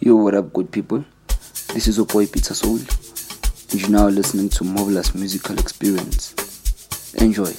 Yo, what up, good people? This is your Peter Soul, and you're now listening to Mobla's Musical Experience. Enjoy.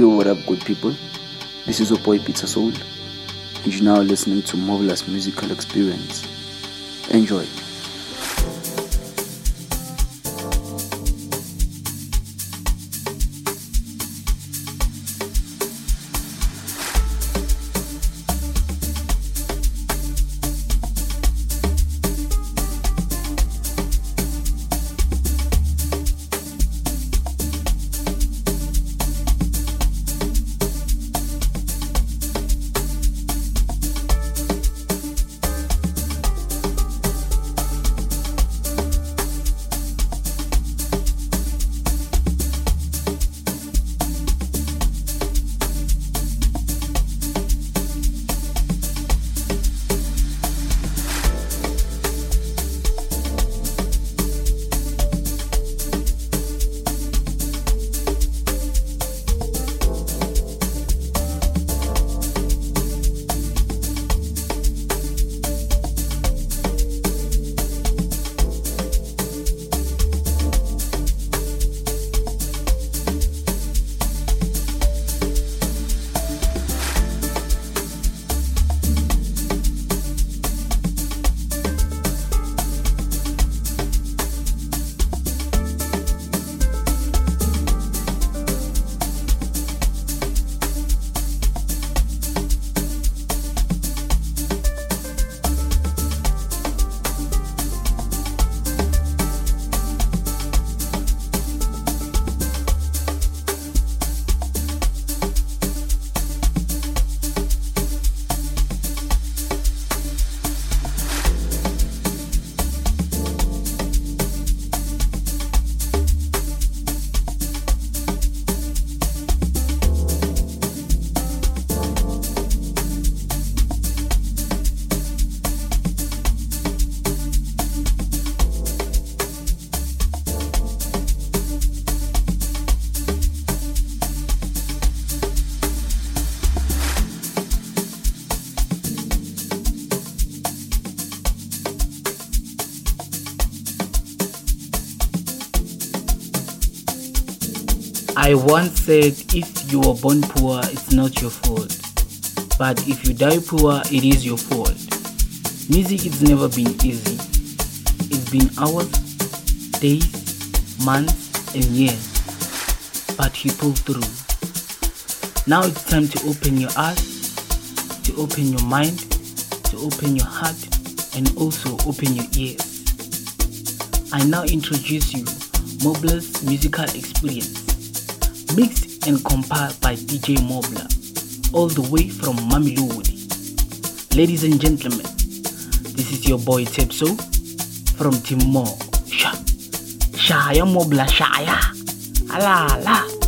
Yo, what up, good people? This is your boy Soul, and you're now listening to Mobla's Musical Experience. Enjoy. I once said if you were born poor, it's not your fault. But if you die poor, it is your fault. Music has never been easy. It's been hours, days, months, and years. But you pulled through. Now it's time to open your eyes, to open your mind, to open your heart, and also open your ears. I now introduce you Mobla's musical experience, mixed and compiled by DJ Mobla, all the way from Mamelodi. Ladies and gentlemen, this is your boy Tepso from Timor. Sha, Shaya Mobla Shaya, ala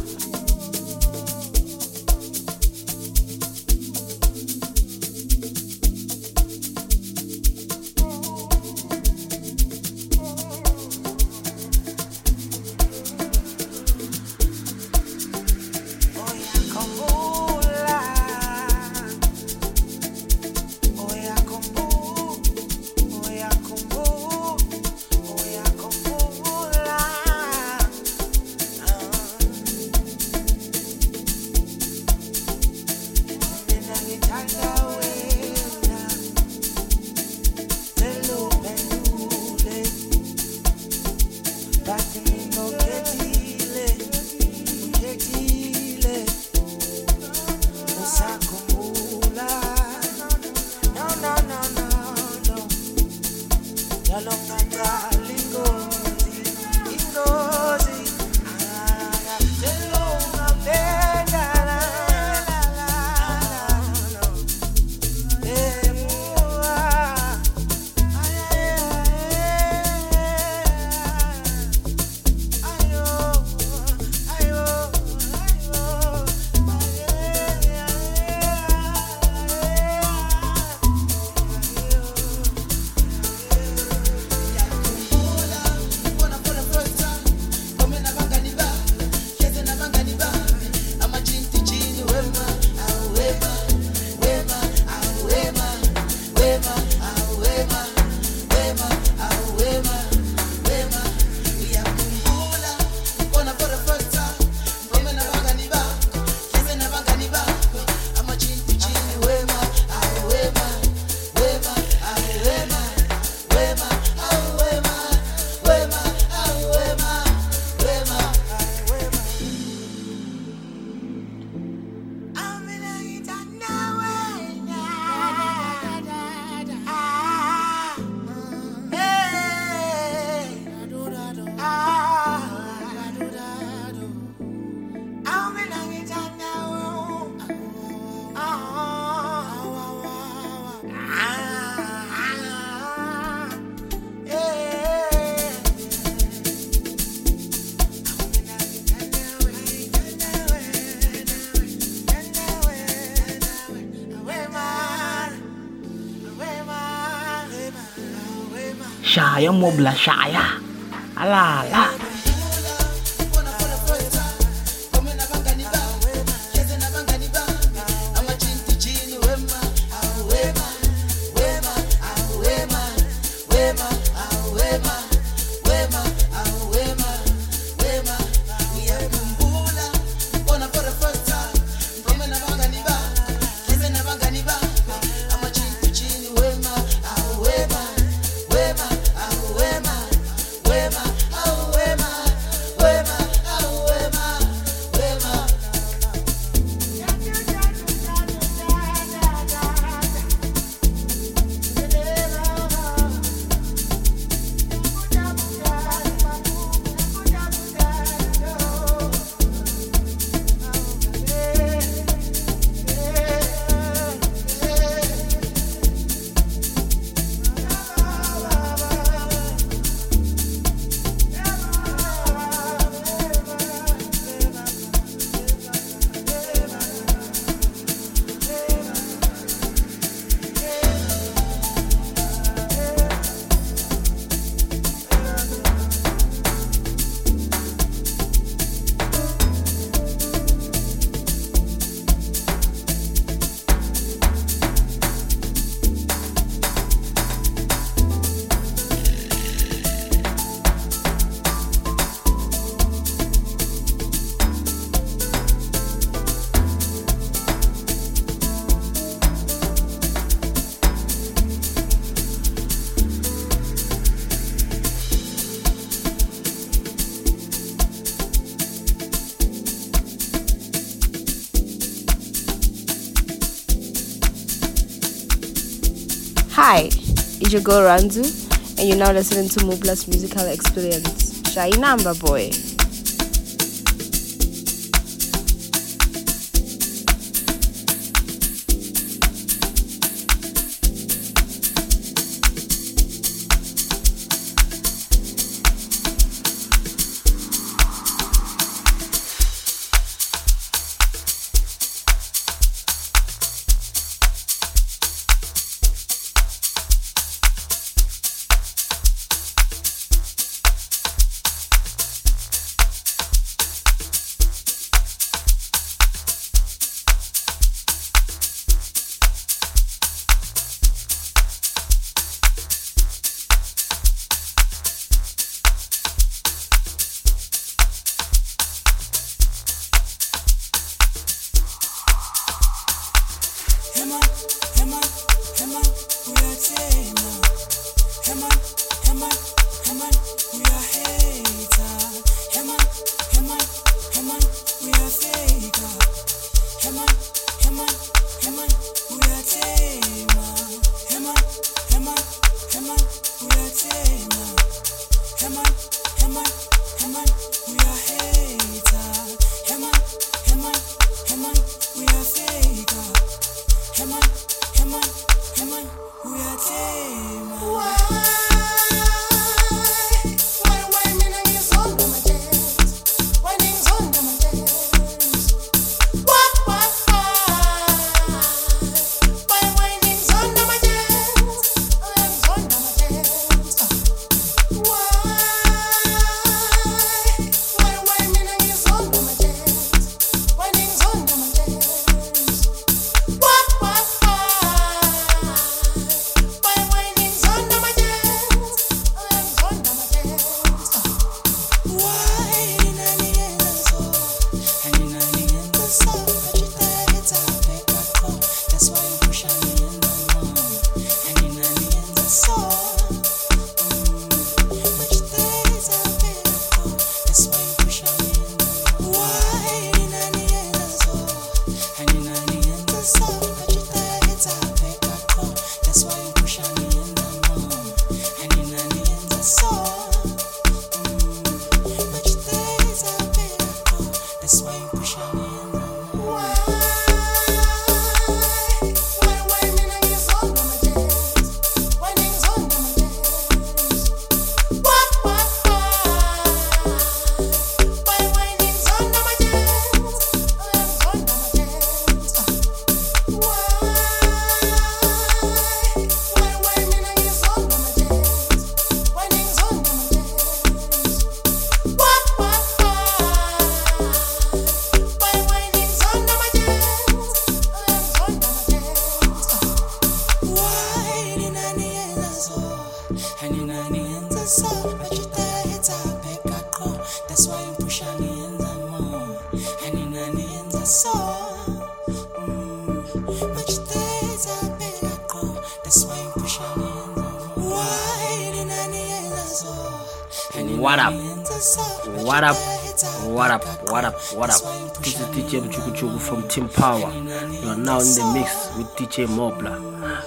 ala. Shaya Mobla your girl Ranzu, and you're now listening to Mobla's musical experience. Shy number boy. What up? What up? What up? What up? This is DJ Mchukuchuku from Team Power. You are now in the mix with DJ Mobla.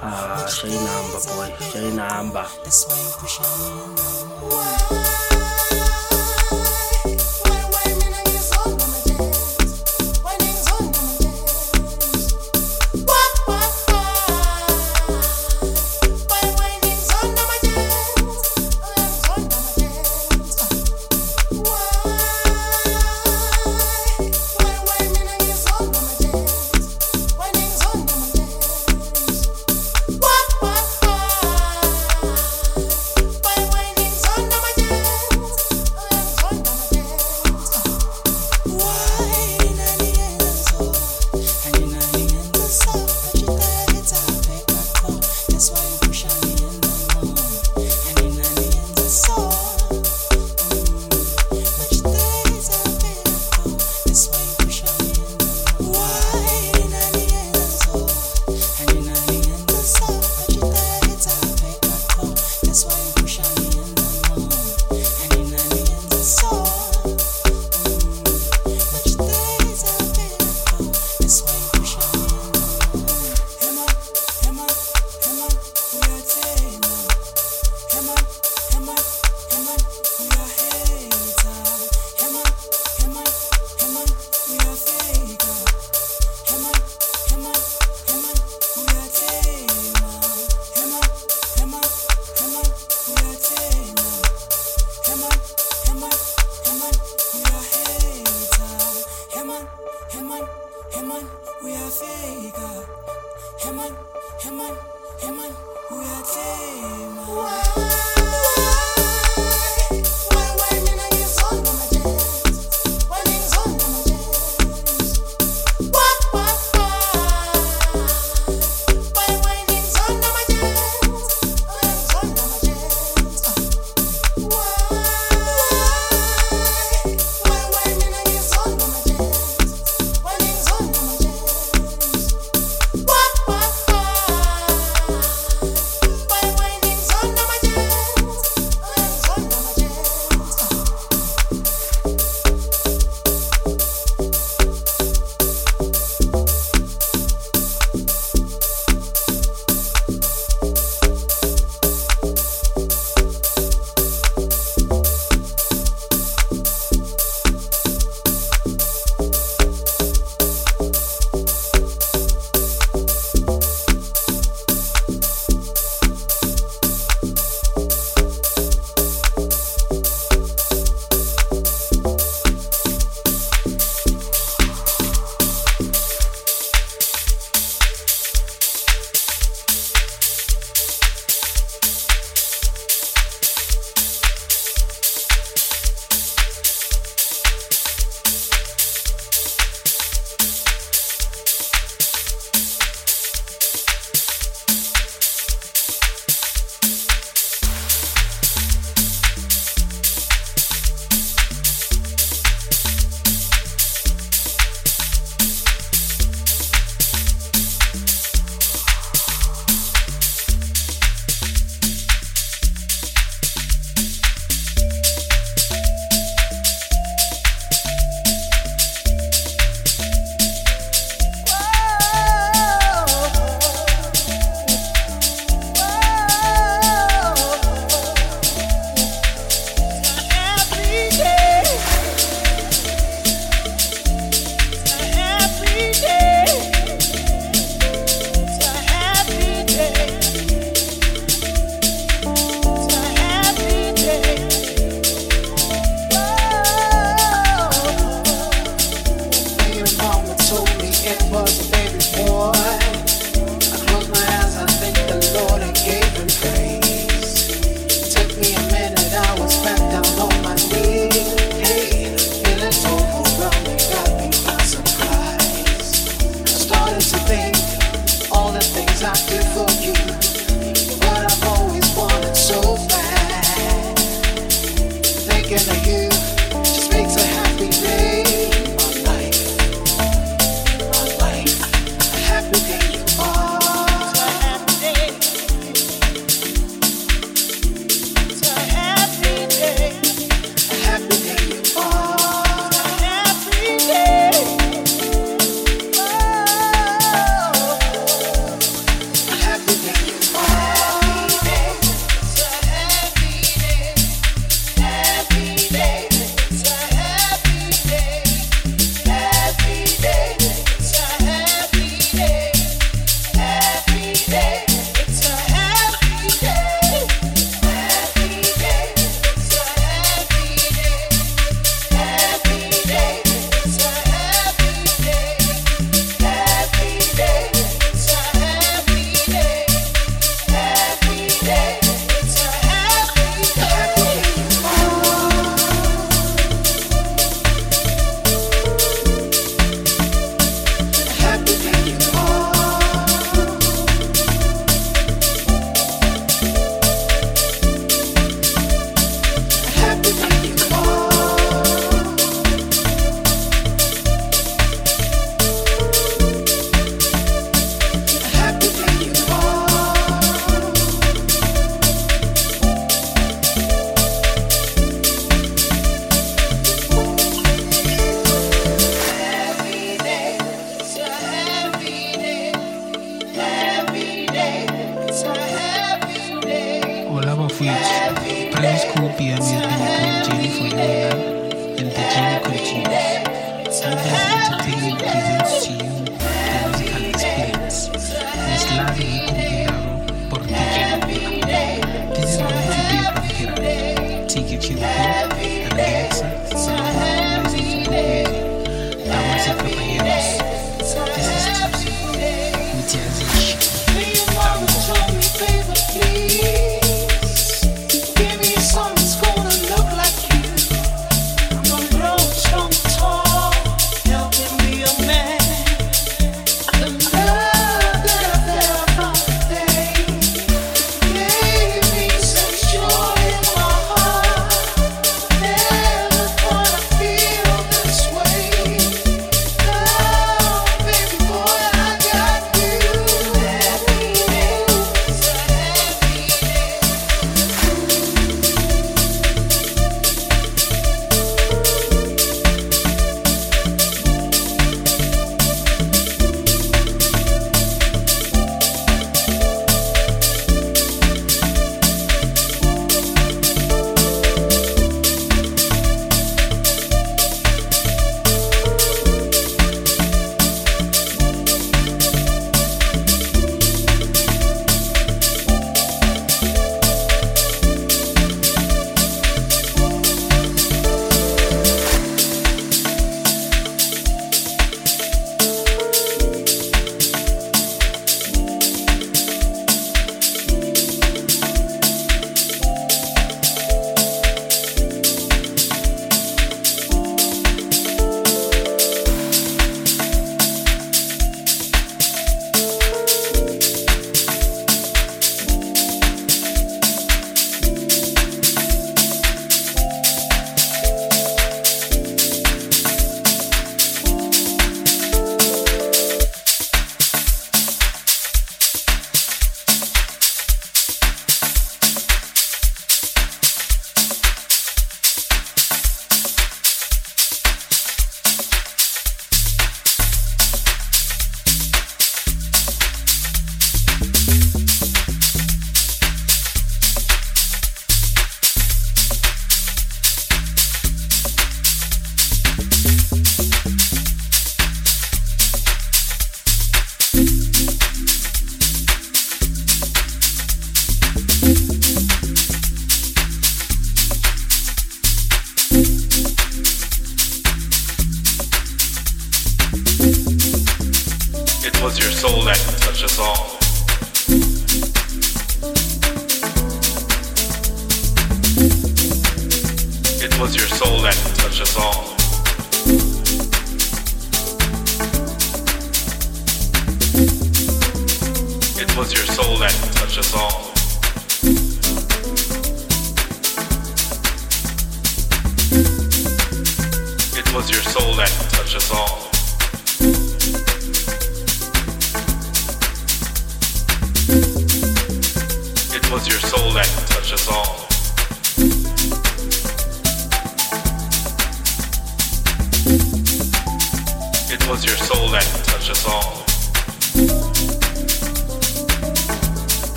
Ah, Shaina Amba boy. Shaina Amba.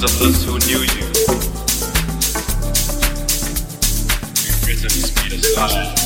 those of us who knew you. Your rhythms beat us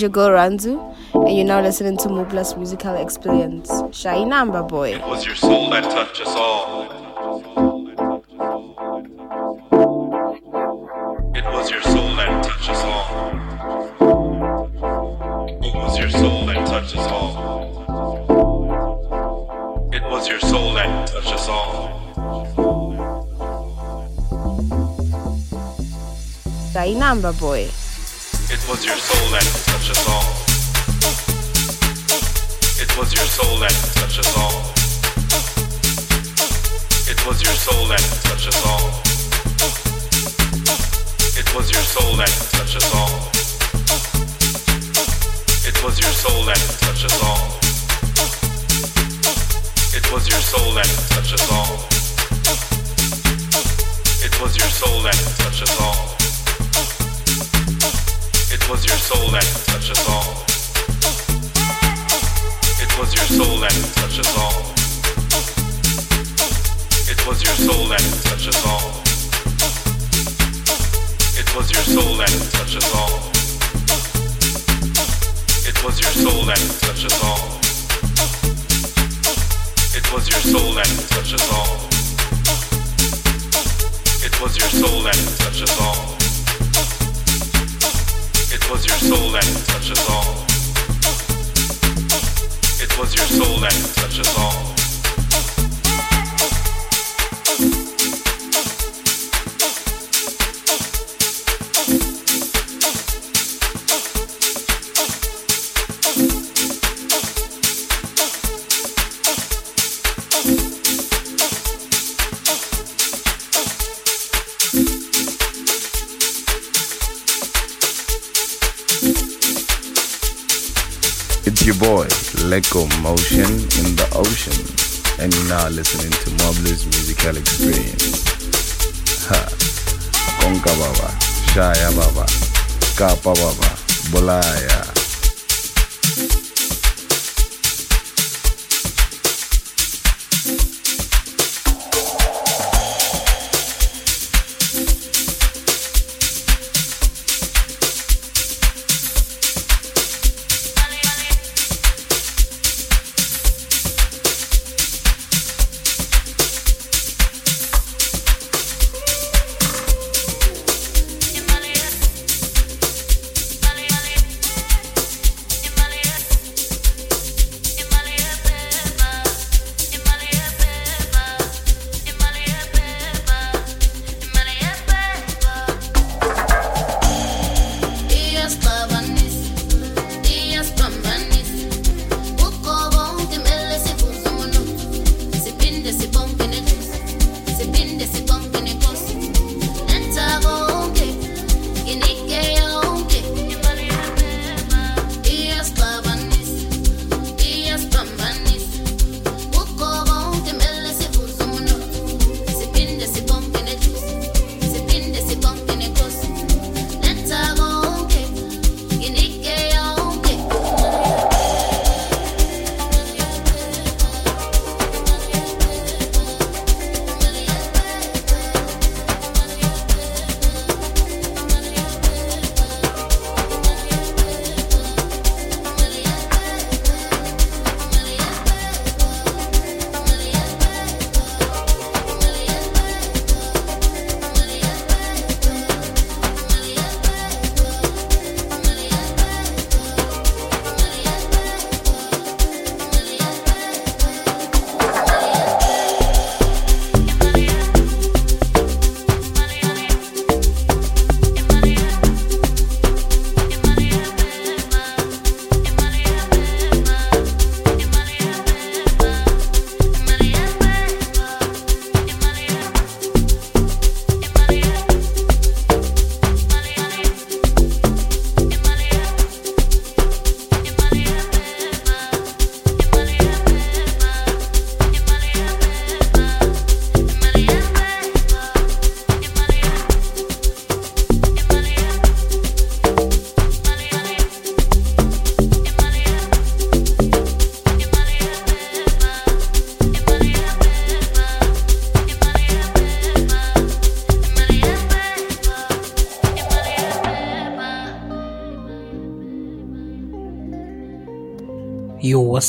it's your girl Ranzu, and you're now listening to Mobla's musical experience. Shai Namba Boy. It was your soul that touched us all. It was your soul that touched us all. It was your soul that touched us all. It was your soul that touched us all. Shai Namba Boy. It was your soul that touched us all. It was your soul that touched us all. It was your soul that touched us all. It was your soul that touched us all. It was your soul that touched us all. It was your soul that touched us all. It was your soul that touched us all. It was your soul that touched us all. It was your soul that touched us all. It was your soul that touched us all. It was your soul that touched us all. It was your soul that touched us all. It was your soul that touched us all. It was your soul that touched us all. It was your soul that touched us all. It was your soul that touched us all. Your boy, Leko Motion in the Ocean, and you're now listening to Mobla's Musical Experience. Ha. Konka Baba, Shaya Baba, Kapa Baba, Bolaya.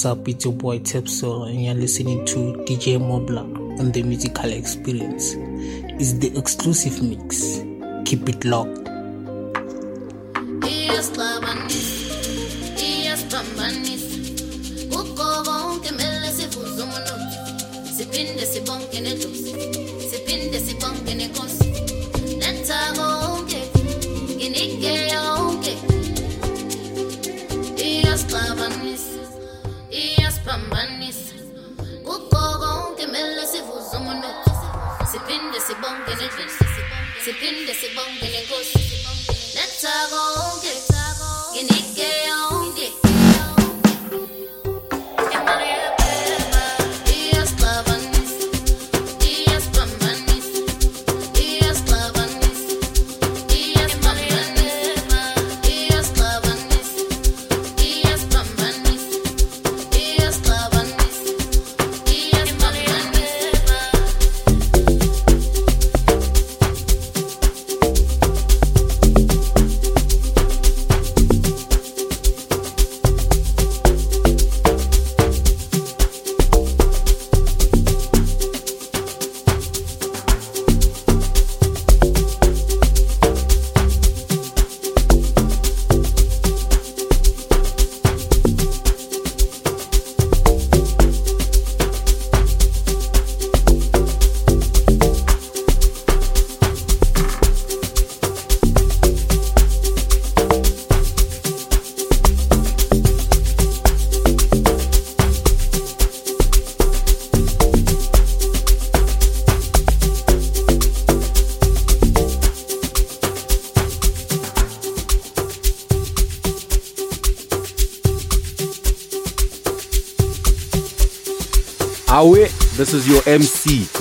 What's up? It's your boy Tepsol, and you're listening to DJ Mobla on the Musical Experience. It's the exclusive mix. Keep it locked. Sibonke nedosi siphinde sibonke nenkosi letha konke nginike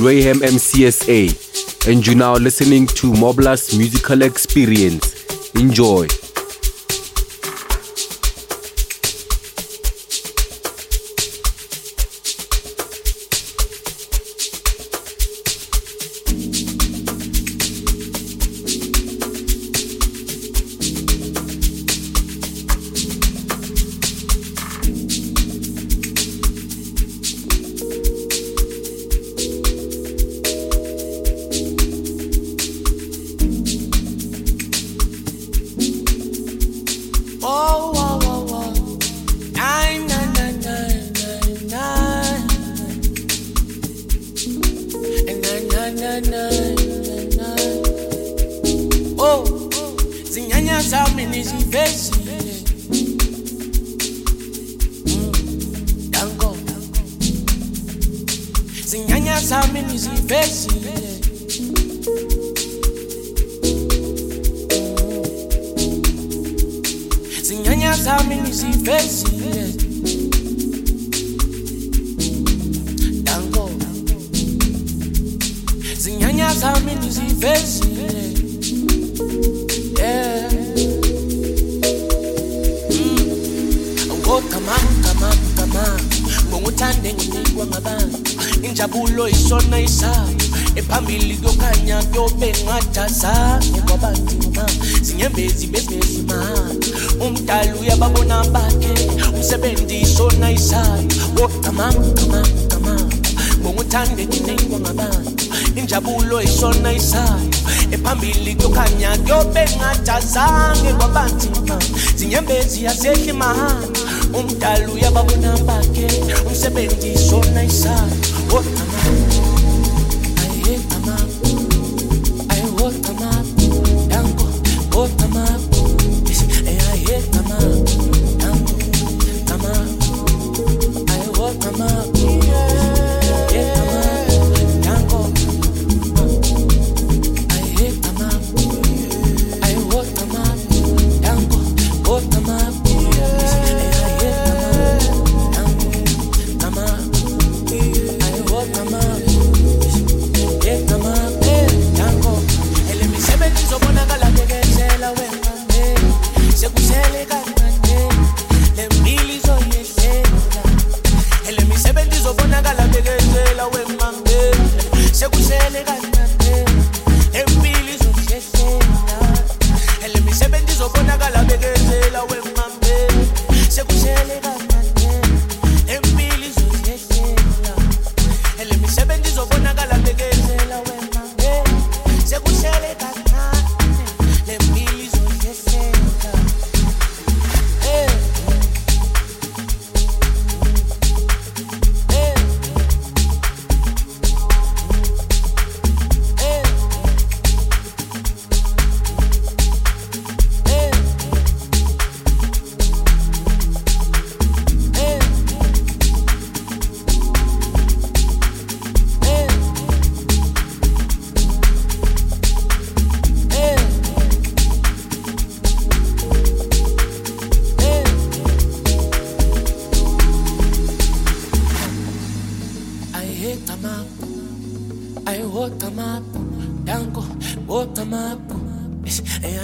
Graham MCSA, and you're now listening to Mobla's musical experience. Enjoy. mina kuyobe nqwada zakho kwabanzima zinyembezi bezimezima umdala uyababona bakhe umsebenzisona isakho wogamamgamamgama ngokuthandekilengwa ngabantu injabulo isona isayo. Ephambili kukhanya kuyobe nqada zange kwabanzima zinyembezi azehli mahana umdala uyababona bakhe umsebenzisona isayo. Wogamamgamamgama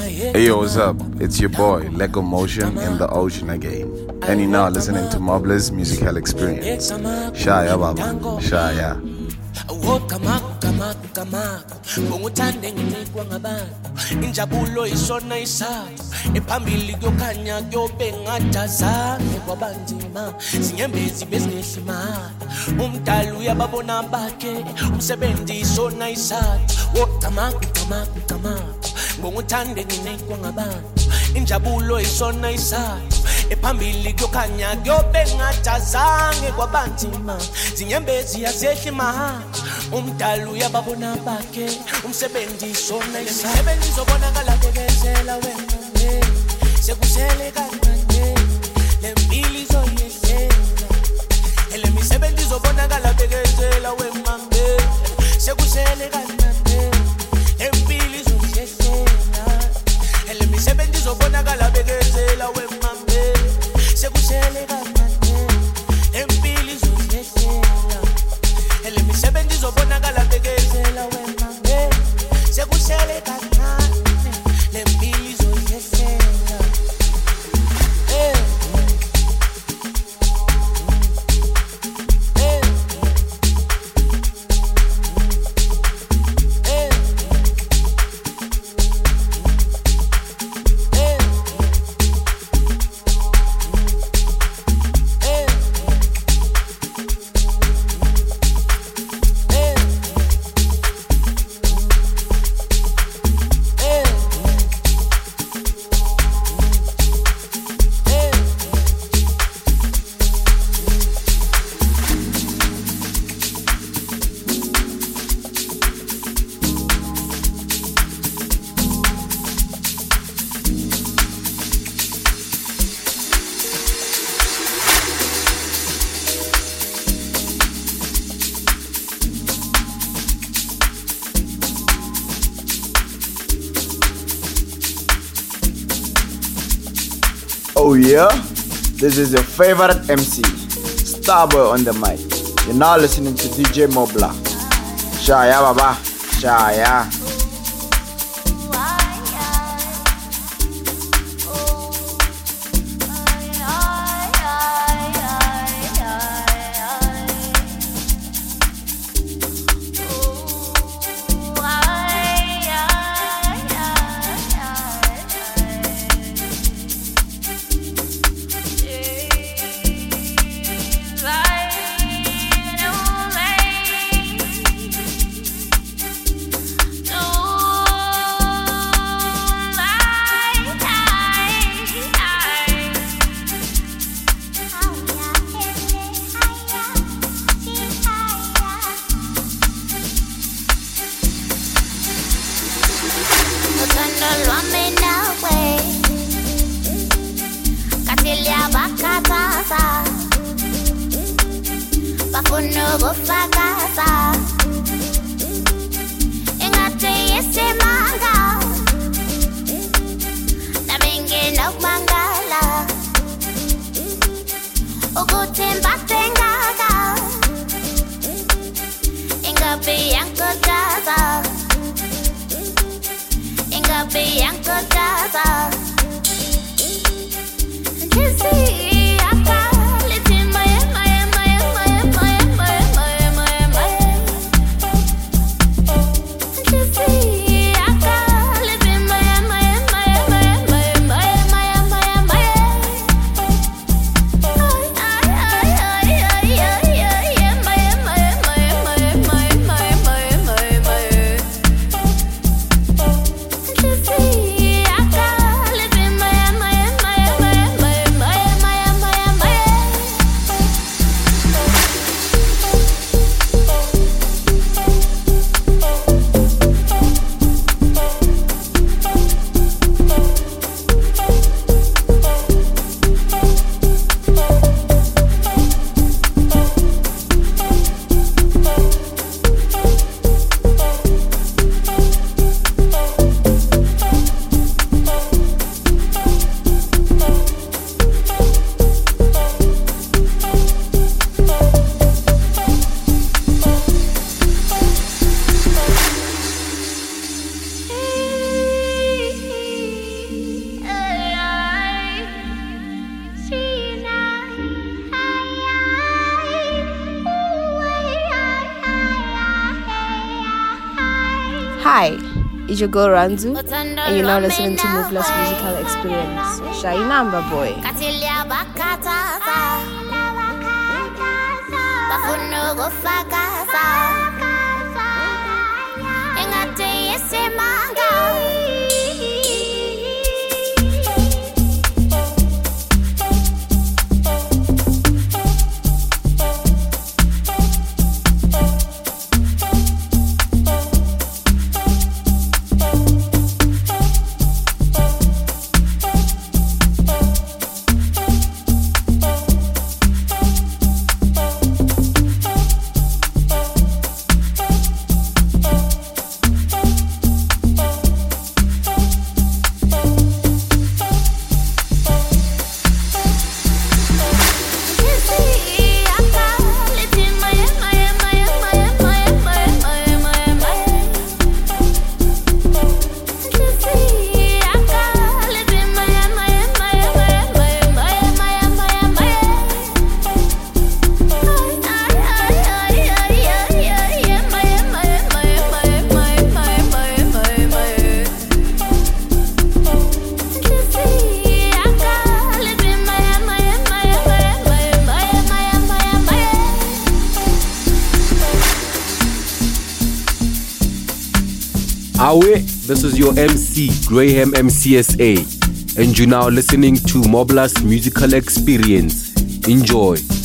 Hey yo, what's up? It's your boy, Lego Motion in the ocean again. And you're now listening to Mobla's musical experience. Shaya Baba, Shaya. Wokamako kamako kamako ngokuthande nginikwa ngabantu. Injabulo isona isathu ephambili kuyokhanya kuyobe ngadazange kwabanzima zinyembezi bezingehli mahhala umdali uyababona bakhe umsebenzi isona isathu wokamako kamako kamako ngokuthande nginikwa ngabantu. Injabulo isona isathu ephambili kuyokhanya kuyobe ngadazange kwabanzima. Zinyembezi yazehli mahhala umdali uyababona bakhe. Umsebenzi isona isasebenzi izobonakala bekezela wena sekusele kancane le mpilo izoyehlela. Ele misebenzi izobonakala bekezela wemambe. Sekusele kancane le mpilo izoyehlela. Ele misebenzi izobonakala Oh yeah? This is your favorite MC, Starboy on the mic. You're now listening to DJ Mobla. Shaya Baba, Shaya. your girl Ranzu, and you're now listening to Mobla's Musical Experience. Shai Number Boy. This is your MC, Graham MCSA, and you're now listening to Mobla's Musical Experience. Enjoy.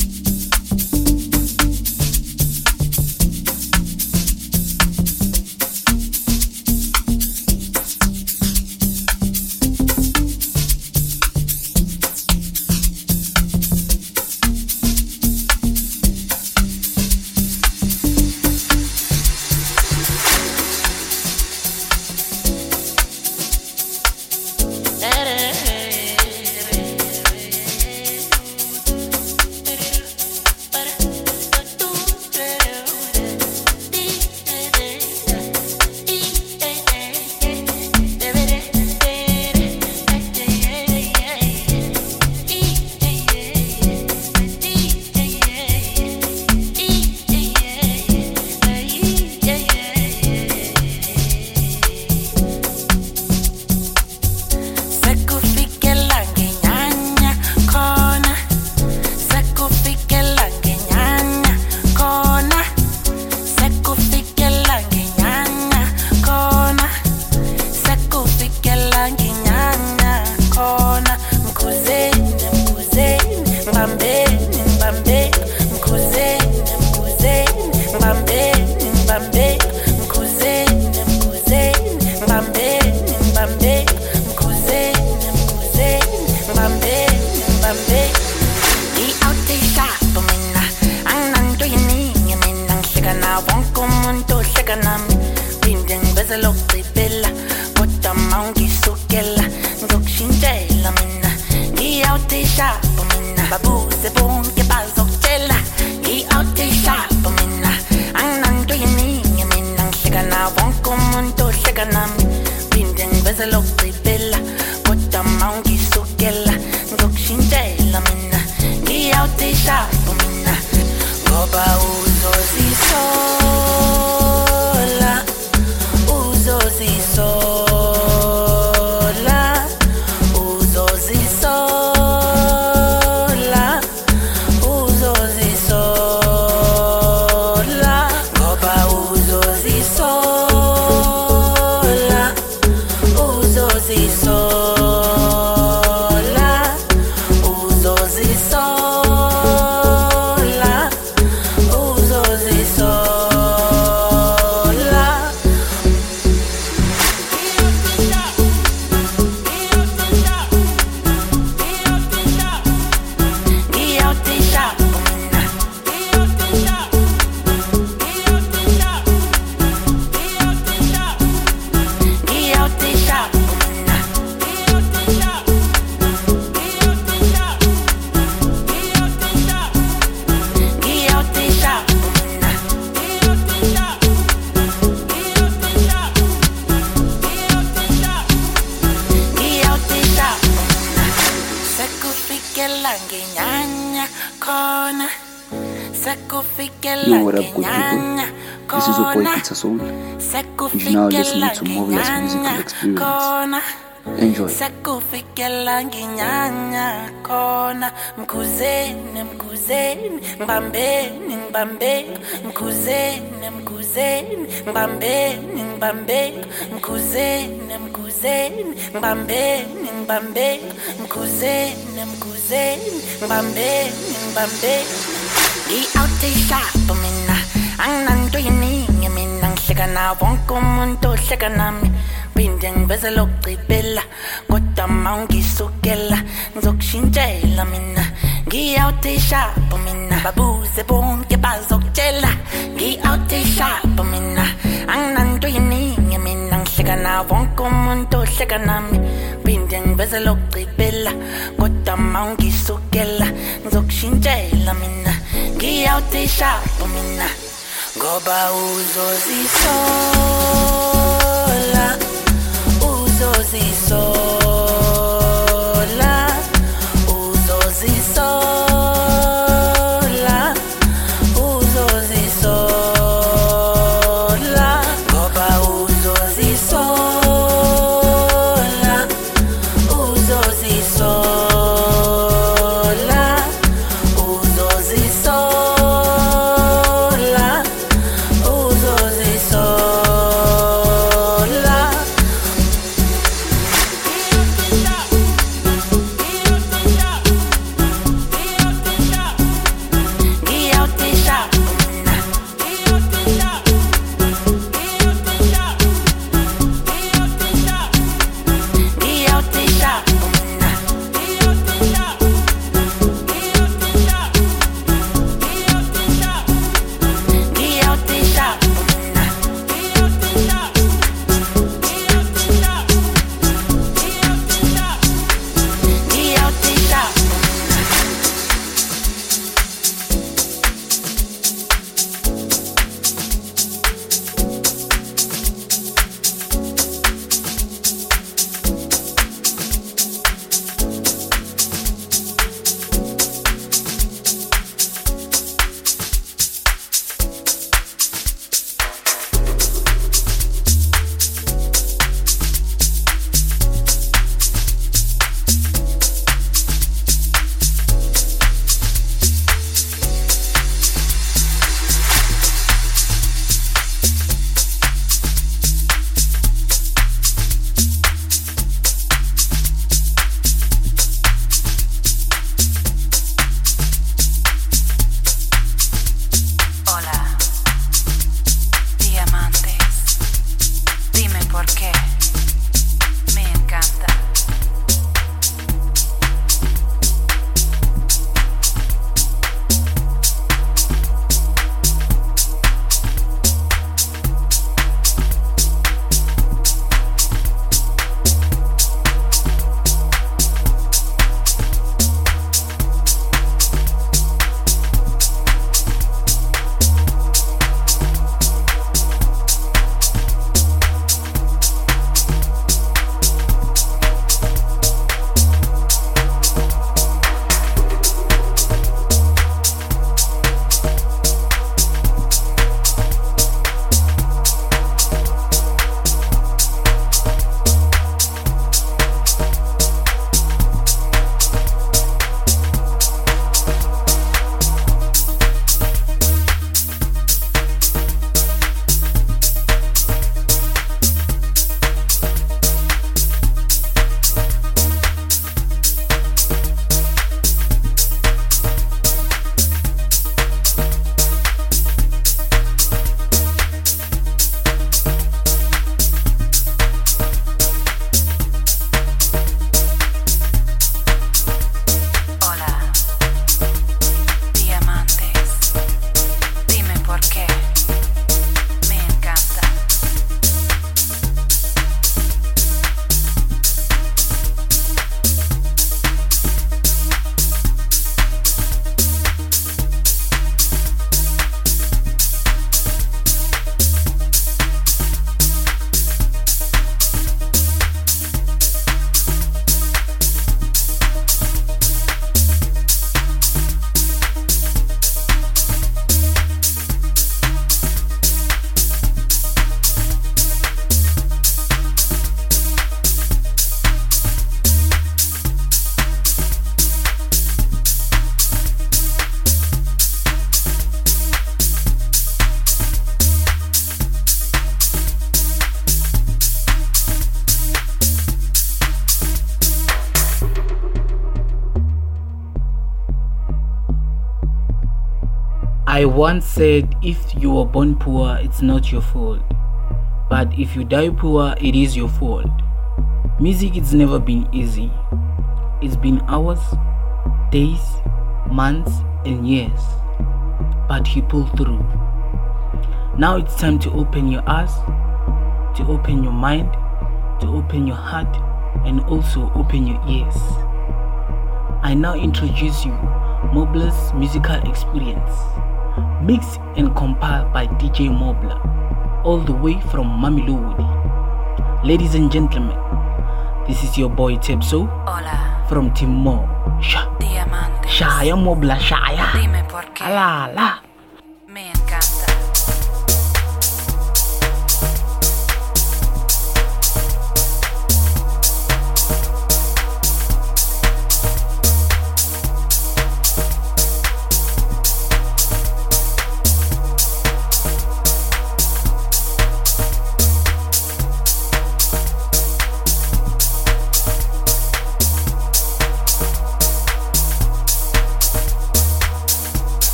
Ngibambeni ngibambeni mkhuzeni mkhuzeni ngibambeni ngibambeni mkhuzeni mkhuzeni ngibambeni ngibambeni mkhuzeni mkhuzeni ngibambeni ngibambeni ngi-out eshop mina. Anginanto yiningi mina. Ngihleka nawo wonke umuntu ohleka nami. Phinde ngiveze kodwa ma ungisukela ngizokushintshela mina ngi-out eshop mina babuze bonke bazokutshela ngi-out eshop mina anginanto yiningi mina ngihleka nawo wonke umuntu ohleka nami phinde ngiveze lokugcibela kodwa ma ungisukela ngizokushintshela mina ngi-out eshop mina ngoba uzozisola uzozisola I once said if you were born poor, it's not your fault. But if you die poor, it is your fault. Music it's never been easy. It's been hours, days, months, and years. But he pulled through. Now it's time to open your eyes, to open your mind, to open your heart, and also open your ears. I now introduce you Mobla's musical experience, mixed and compiled by DJ Mobla, all the way from Mamelodi. Ladies and gentlemen, this is your boy Tepso Hola, from Timor. Sha, diamante. Shaya Mobla Shaya. Dime por qué.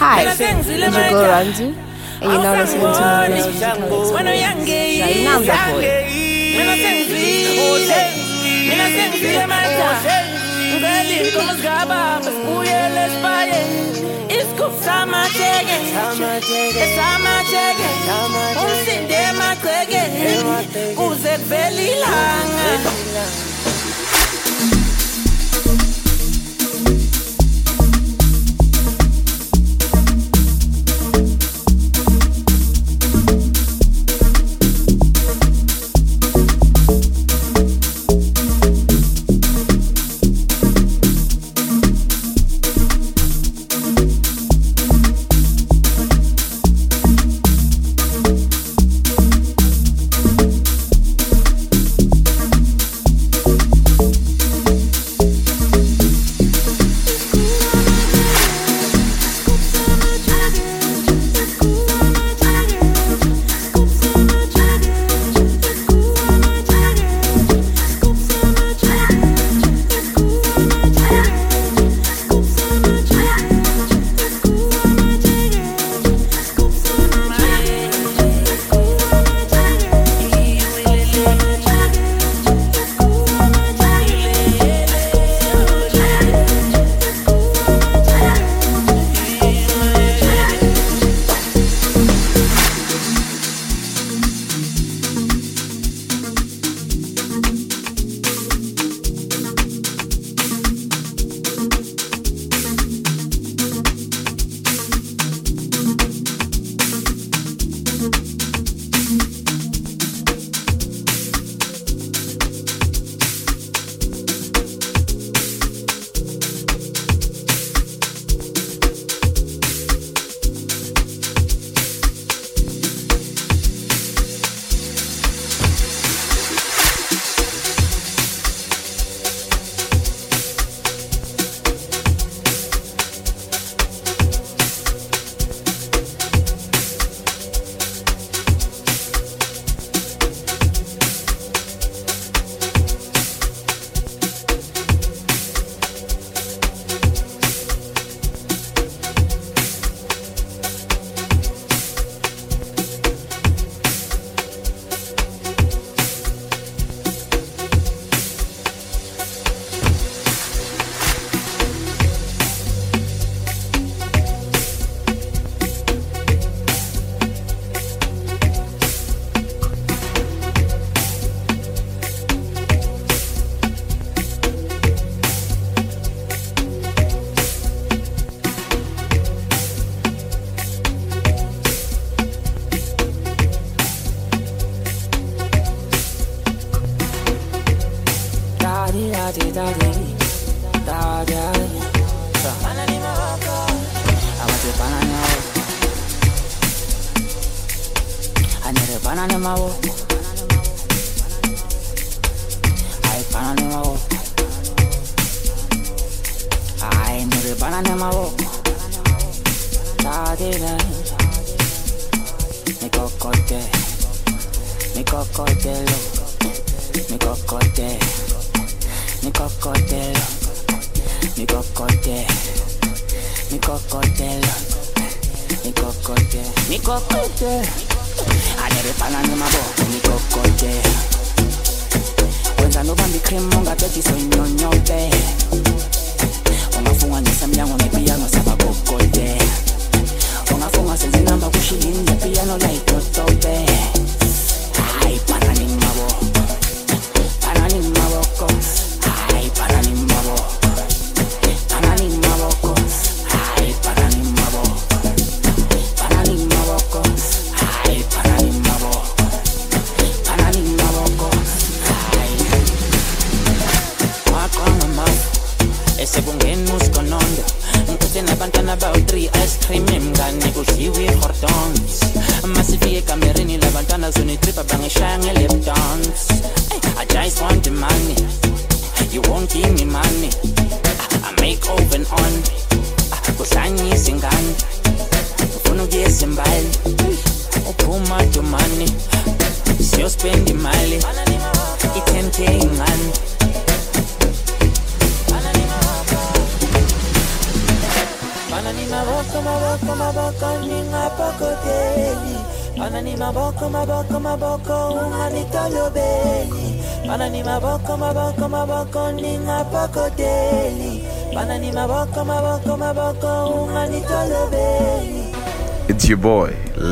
Hi, Njugo Ranzu, and you're now listening to Mina Kuze kuvela ilanga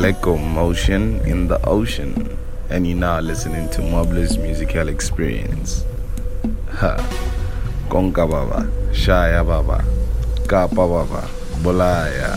Leko Motion in the Ocean, and you're now listening to Mobla's Musical Experience. Ha. Konka Baba, Shaya Baba, Kapa Baba, Bolaya.